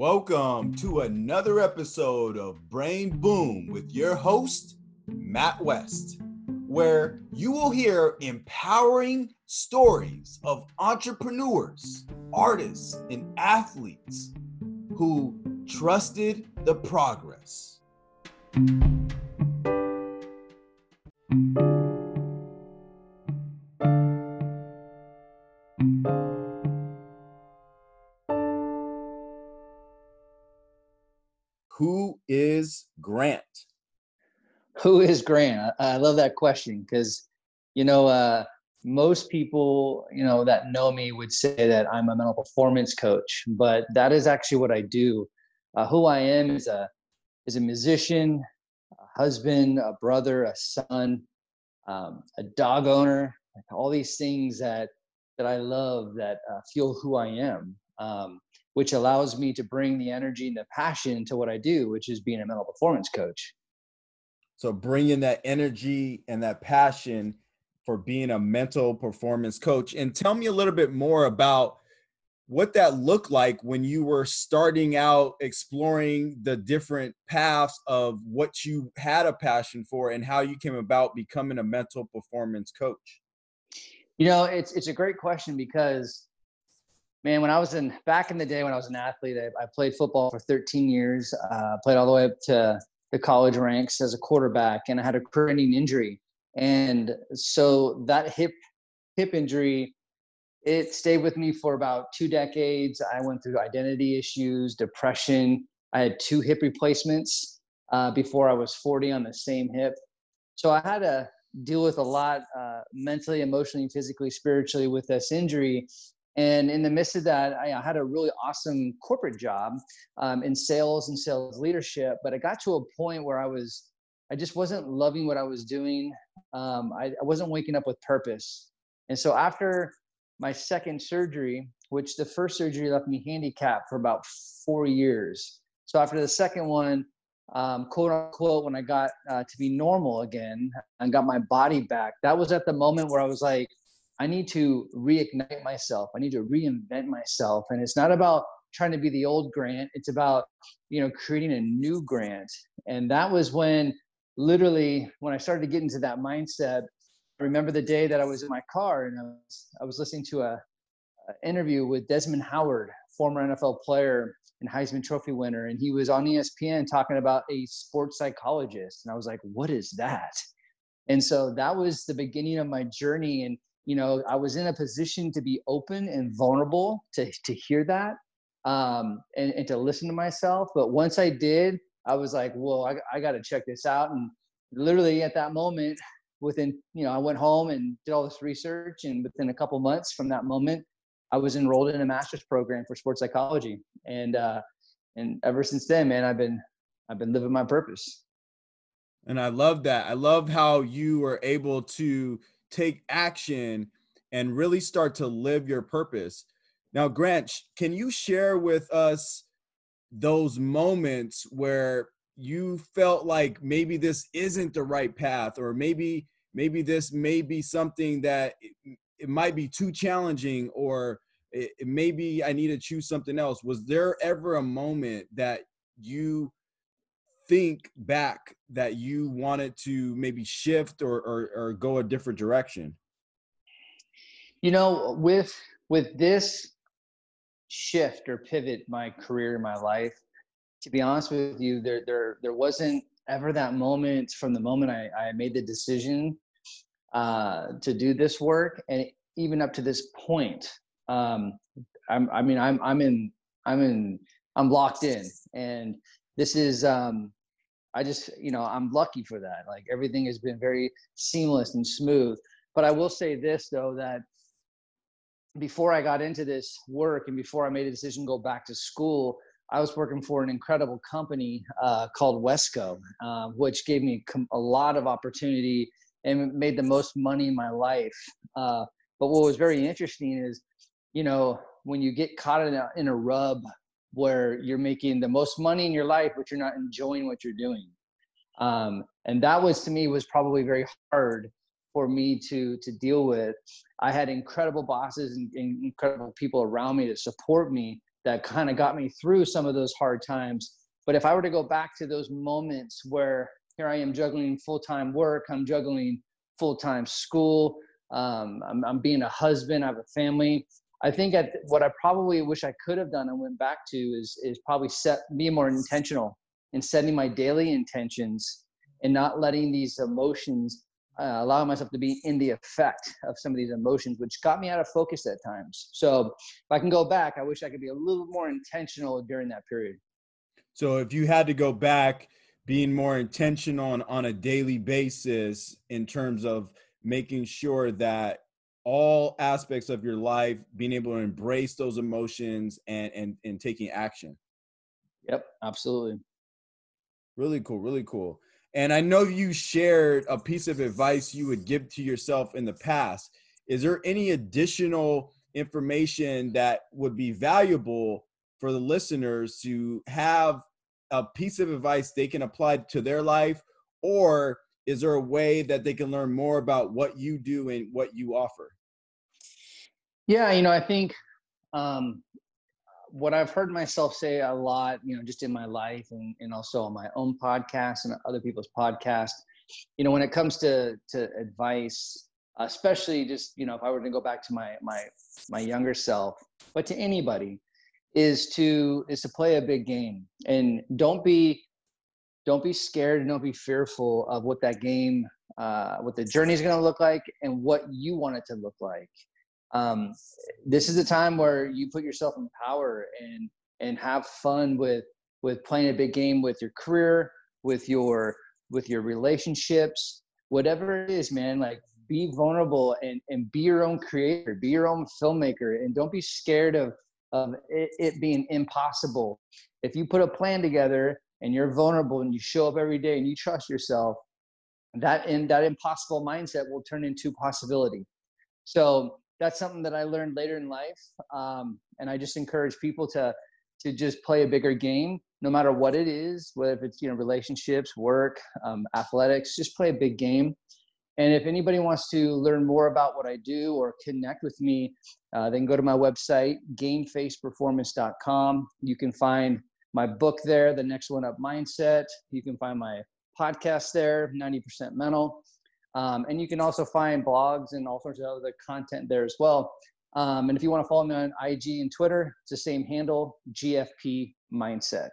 Welcome to another episode of Brain Boom with your host, Matt West, where you will hear empowering stories of entrepreneurs, artists, and athletes who trusted the progress. Who is Grant? Who is Grant? I, love that question because, you know, uh, most people, you know, that know me would say that I'm a mental performance coach, but that is actually what I do. Uh, who I am is a is a musician, a husband, a brother, a son, um, a dog owner, all these things that that I love that uh, fuel who I am. Um, which allows me to bring the energy and the passion to what I do, which is being a mental performance coach. So bringing that energy and that passion for being a mental performance coach. And tell me a little bit more about what that looked like when you were starting out exploring the different paths of what you had a passion for and how you came about becoming a mental performance coach. You know, it's it's a great question because man, when I was in back in the day when I was an athlete, I, I played football for 13 years. Uh, played all the way up to the college ranks as a quarterback, and I had a career-ending injury. And so that hip hip injury, it stayed with me for about two decades. I went through identity issues, depression. I had two hip replacements uh, before I was 40 on the same hip. So I had to deal with a lot uh, mentally, emotionally, physically, spiritually with this injury. And in the midst of that, I, had a really awesome corporate job um, in sales and sales leadership. But I got to a point where I was, I just wasn't loving what I was doing. Um, I, I wasn't waking up with purpose. And so after my second surgery, which the first surgery left me handicapped for about four years. So after the second one, um, quote unquote, when I got uh, to be normal again and got my body back, that was at the moment where I was like, I need to reignite myself. I need to reinvent myself. And it's not about trying to be the old Grant. It's about, you know, creating a new Grant. And that was when literally when I started to get into that mindset, I remember the day that I was in my car and I was, I was listening to a, a interview with Desmond Howard, former NFL player and Heisman Trophy winner. And he was on ESPN talking about a sports psychologist. And I was like, what is that? And so that was the beginning of my journey. And you know i was in a position to be open and vulnerable to, to hear that um, and, and to listen to myself but once i did i was like well i, I got to check this out and literally at that moment within you know i went home and did all this research and within a couple months from that moment i was enrolled in a master's program for sports psychology and uh and ever since then man i've been i've been living my purpose. And i love that. I love how you were able to take action and really start to live your purpose. Now, Grant, can you share with us those moments where you felt like maybe this isn't the right path or maybe maybe this may be something that it, it might be too challenging or it, maybe I need to choose something else. Was there ever a moment that you think back that you wanted to maybe shift or, or, or go a different direction? You know, with with this shift or pivot my career, in my life, to be honest with you, there there there wasn't ever that moment from the moment I, I made the decision uh, to do this work, and even up to this point, um, I'm, I mean, I'm I'm in I'm in I'm locked in, and this is um, I just, you know, I'm lucky for that. Like everything has been very seamless and smooth. But I will say this though that before I got into this work and before I made a decision to go back to school, I was working for an incredible company uh, called Wesco, uh, which gave me a lot of opportunity and made the most money in my life. Uh, but what was very interesting is, you know, when you get caught in a, in a rub where you're making the most money in your life, but you're not enjoying what you're doing. Um, and that was to me was probably very hard for me to to deal with. I had incredible bosses and, and incredible people around me to support me, that kind of got me through some of those hard times. But if I were to go back to those moments where here I am juggling full time work, I'm juggling full time school, um, I'm, I'm being a husband, I have a family. I think at, what I probably wish I could have done and went back to is is probably set be more intentional in setting my daily intentions and not letting these emotions uh, myself to be in the effect of some of these emotions, which got me out of focus at times. So if I can go back, I wish I could be a little more intentional during that period. So if you had to go back, being more intentional on, on a daily basis in terms of making sure that all aspects of your life being able to embrace those emotions and and and taking action. Yep absolutely. Really cool really cool. And i know you shared a piece of advice you would give to yourself in the past. Is there any additional information that would be valuable for the listeners to have a piece of advice they can apply to their life or is there a way that they can learn more about what you do and what you offer? Yeah, you know, I think um, what I've heard myself say a lot, you know, just in my life and, and also on my own podcast and other people's podcast, you know, when it comes to to advice, especially just you know, if I were to go back to my my my younger self, but to anybody, is to is to play a big game and don't be don't be scared and don't be fearful of what that game uh, what the journey is going to look like and what you want it to look like. Um, this is a time where you put yourself in power and and have fun with with playing a big game with your career with your with your relationships whatever it is man like be vulnerable and and be your own creator be your own filmmaker and don't be scared of of it, it being impossible. If you put a plan together and you're vulnerable and you show up every day and you trust yourself, that in that impossible mindset will turn into possibility. So that's something that I learned later in life, um, and I just encourage people to to just play a bigger game, no matter what it is, whether it's you know relationships, work, um, athletics. Just play a big game. And if anybody wants to learn more about what I do or connect with me, uh, then go to my website, gamefaceperformance.com. You can find my book there, The Next One Up Mindset. You can find my podcast there, 90% Mental. Um, and you can also find blogs and all sorts of other content there as well. Um, and if you want to follow me on IG and Twitter, it's the same handle, GFP Mindset.